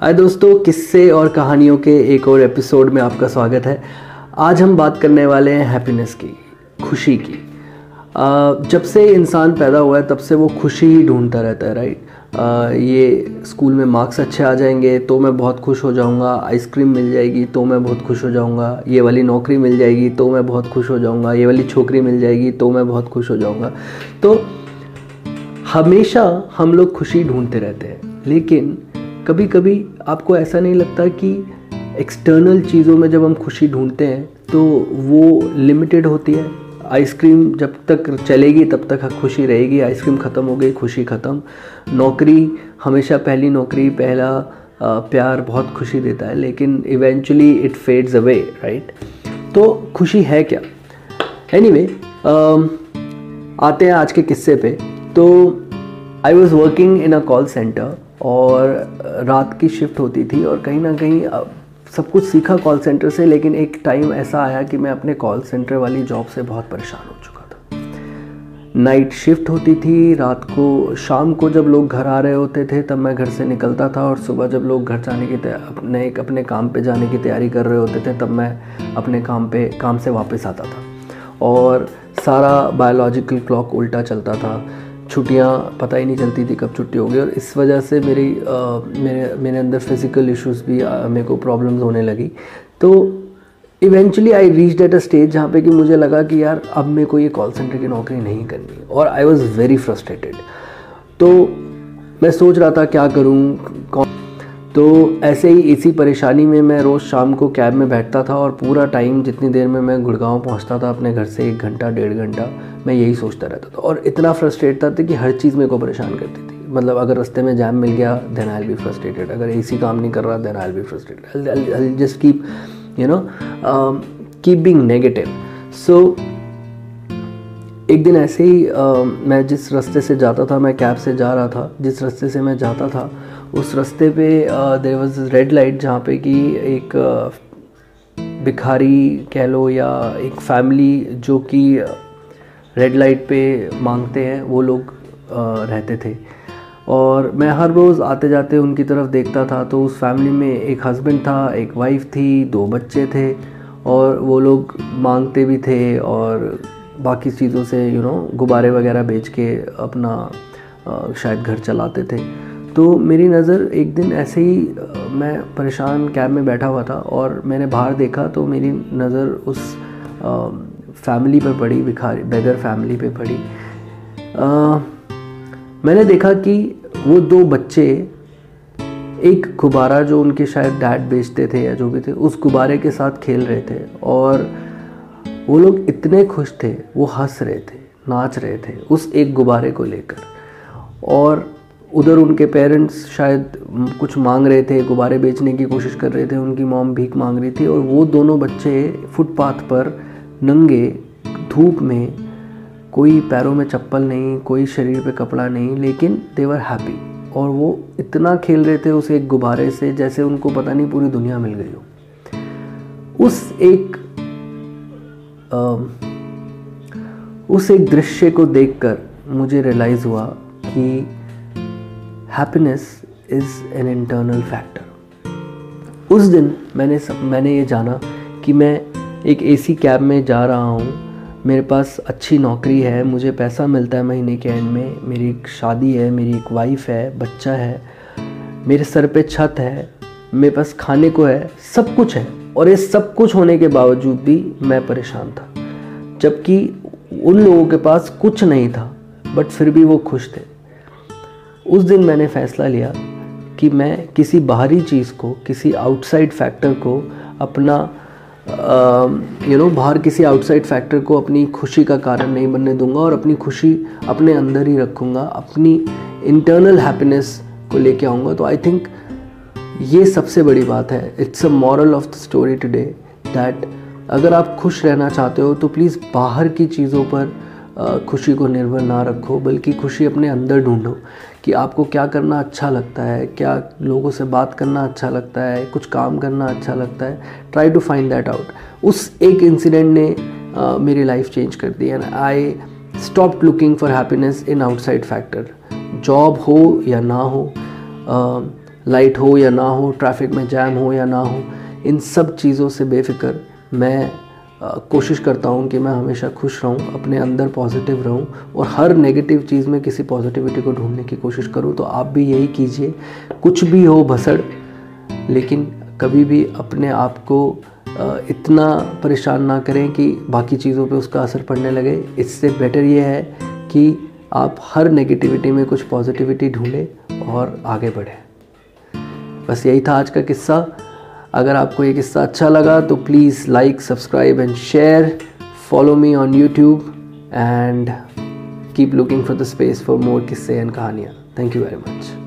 हाय दोस्तों, किस्से और कहानियों के एक और एपिसोड में आपका स्वागत है। आज हम बात करने वाले हैं हैप्पीनेस की, खुशी की। जब से इंसान पैदा हुआ है, तब से वो खुशी ही ढूंढता रहता है राइट ये स्कूल में मार्क्स अच्छे आ जाएँगे तो मैं बहुत खुश हो जाऊँगा आइसक्रीम मिल जाएगी तो मैं बहुत खुश हो जाऊँगा, ये वाली नौकरी मिल जाएगी तो मैं बहुत खुश हो जाऊँगा, ये वाली छोकरी मिल जाएगी तो मैं बहुत खुश हो जाऊँगा। तो हमेशा हम लोग खुशी ढूंढते रहते हैं, लेकिन कभी कभी आपको ऐसा नहीं लगता कि एक्सटर्नल चीज़ों में जब हम खुशी ढूंढते हैं तो वो लिमिटेड होती है। आइसक्रीम जब तक चलेगी तब तक खुशी रहेगी। आइसक्रीम ख़त्म हो गई खुशी ख़त्म। नौकरी हमेशा पहली नौकरी पहला प्यार बहुत खुशी देता है लेकिन eventually it fades away right तो खुशी है क्या? एनी anyway, आते हैं आज के किस्से पे। तो I was working in a call centre और रात की शिफ्ट होती थी और कहीं ना कहीं सब कुछ सीखा कॉल सेंटर से, लेकिन एक टाइम ऐसा आया कि मैं अपने कॉल सेंटर वाली जॉब से बहुत परेशान हो चुका था। नाइट शिफ्ट होती थी, रात को, शाम को जब लोग घर आ रहे होते थे, तब मैं घर से निकलता था और सुबह जब लोग घर जाने की अपने, एक अपने काम पे जाने की तैयारी कर रहे होते थे, तब मैं अपने काम पे, काम से वापस आता था। और सारा बायोलॉजिकल क्लॉक उल्टा चलता था। छुट्टियाँ पता ही नहीं चलती थी कब छुट्टी होगी और इस वजह से मेरी आ, मेरे मेरे अंदर फ़िज़िकल इश्यूज़ भी मेरे को प्रॉब्लम्स होने लगी। तो eventually I reach that a stage जहाँ पे कि मुझे लगा कि यार अब मेरे को ये कॉल सेंटर की नौकरी नहीं करनी। और आई वॉज़ वेरी फ्रस्ट्रेटेड तो मैं सोच रहा था क्या करूँ कौन तो ऐसे ही इसी परेशानी में मैं रोज़ शाम को कैब में बैठता था और पूरा टाइम जितनी देर में मैं गुड़गांव पहुँचता था अपने घर से एक घंटा, डेढ़ घंटा, मैं यही सोचता रहता था। और इतना फ्रस्ट्रेट था कि हर चीज़ मेरे को परेशान करती थी। मतलब अगर रास्ते में जैम मिल गया देन आई बी फ्रस्ट्रेटेड अगर एसी काम नहीं कर रहा then I be frustrated just keep you know keep being negative so एक दिन ऐसे ही uh, मैं जिस रास्ते से जाता था मैं कैब से जा रहा था जिस रास्ते से मैं जाता था उस रास्ते पे देर वॉज़ रेड लाइट जहाँ पे कि एक भिखारी कह लो या एक फैमिली जो कि रेड लाइट पे मांगते हैं वो लोग रहते थे। और मैं हर रोज़ आते जाते उनकी तरफ़ देखता था तो उस फैमिली में एक हस्बैंड था एक वाइफ थी दो बच्चे थे और वो लोग मांगते भी थे और बाकी चीज़ों से यू नो गुब्बारे वगैरह बेच के अपना शायद घर चलाते थे। तो मेरी नज़र एक दिन ऐसे ही मैं परेशान कैब में बैठा हुआ था और मैंने बाहर देखा तो मेरी नज़र उस फैमिली पर पड़ी, भिखारी बेगर फैमिली पे पड़ी। मैंने देखा कि वो दो बच्चे, एक गुब्बारा जो उनके शायद डैड बेचते थे या जो भी थे, उस गुब्बारे के साथ खेल रहे थे और वो लोग इतने खुश थे, वो हंस रहे थे, नाच रहे थे, उस एक गुब्बारे को लेकर। और उधर उनके पेरेंट्स शायद कुछ मांग रहे थे, गुब्बारे बेचने की कोशिश कर रहे थे, उनकी मॉम भीख मांग रही थी और वो दोनों बच्चे फुटपाथ पर नंगे धूप में, कोई पैरों में चप्पल नहीं, कोई शरीर पे कपड़ा नहीं, लेकिन देवर हैप्पी और वो इतना खेल रहे थे उस एक गुब्बारे से जैसे उनको पता नहीं पूरी दुनिया मिल गई हो। उस एक उस एक दृश्य को देखकर मुझे रियलाइज़ हुआ कि happiness is an internal factor उस दिन मैंने सब, मैंने ये जाना कि मैं एक एसी कैब में जा रहा हूँ, मेरे पास अच्छी नौकरी है, मुझे पैसा मिलता है महीने के एंड में, मेरी एक शादी है, मेरी एक वाइफ है, बच्चा है, मेरे सर पे छत है, मेरे पास खाने को है, सब कुछ है। और ये सब कुछ होने के बावजूद भी मैं परेशान था। जबकि उन लोगों के पास कुछ नहीं था बट फिर भी वो खुश थे। उस दिन मैंने फ़ैसला लिया कि मैं किसी बाहरी चीज़ को, किसी आउटसाइड फैक्टर को अपना यू नो बाहर किसी आउटसाइड फैक्टर को अपनी खुशी का कारण नहीं बनने दूँगा और अपनी खुशी अपने अंदर ही रखूँगा, अपनी इंटरनल हैप्पीनेस को लेके आऊँगा। तो आई थिंक ये सबसे बड़ी बात है। It's a moral of the story today that अगर आप खुश रहना चाहते हो तो प्लीज़ बाहर की चीज़ों पर खुशी को निर्भर ना रखो बल्कि खुशी अपने अंदर ढूंढो कि आपको क्या करना अच्छा लगता है क्या लोगों से बात करना अच्छा लगता है कुछ काम करना अच्छा लगता है। Try to find that out उस एक इंसिडेंट ने uh, मेरी लाइफ चेंज कर दी and I stop looking for happiness in outside factor job हो या ना हो लाइट हो या ना हो, ट्रैफ़िक में जैम हो या ना हो, इन सब चीज़ों से बेफिक्र मैं कोशिश करता हूँ कि मैं हमेशा खुश रहूँ, अपने अंदर पॉजिटिव रहूँ और हर नेगेटिव चीज़ में किसी पॉजिटिविटी को ढूँढने की कोशिश करूँ। तो आप भी यही कीजिए। कुछ भी हो भसड़, लेकिन कभी भी अपने आप को इतना परेशान ना करें कि बाकी चीज़ों पे उसका असर पड़ने लगे। इससे बेटर ये है कि आप हर नेगेटिविटी में कुछ पॉजिटिविटी ढूंढें और आगे बढ़ें। बस यही था आज का किस्सा। अगर आपको ये किस्सा अच्छा लगा तो please like subscribe and share follow me on YouTube and keep looking for the space for more किस्से एंड कहानियाँ। Thank you very much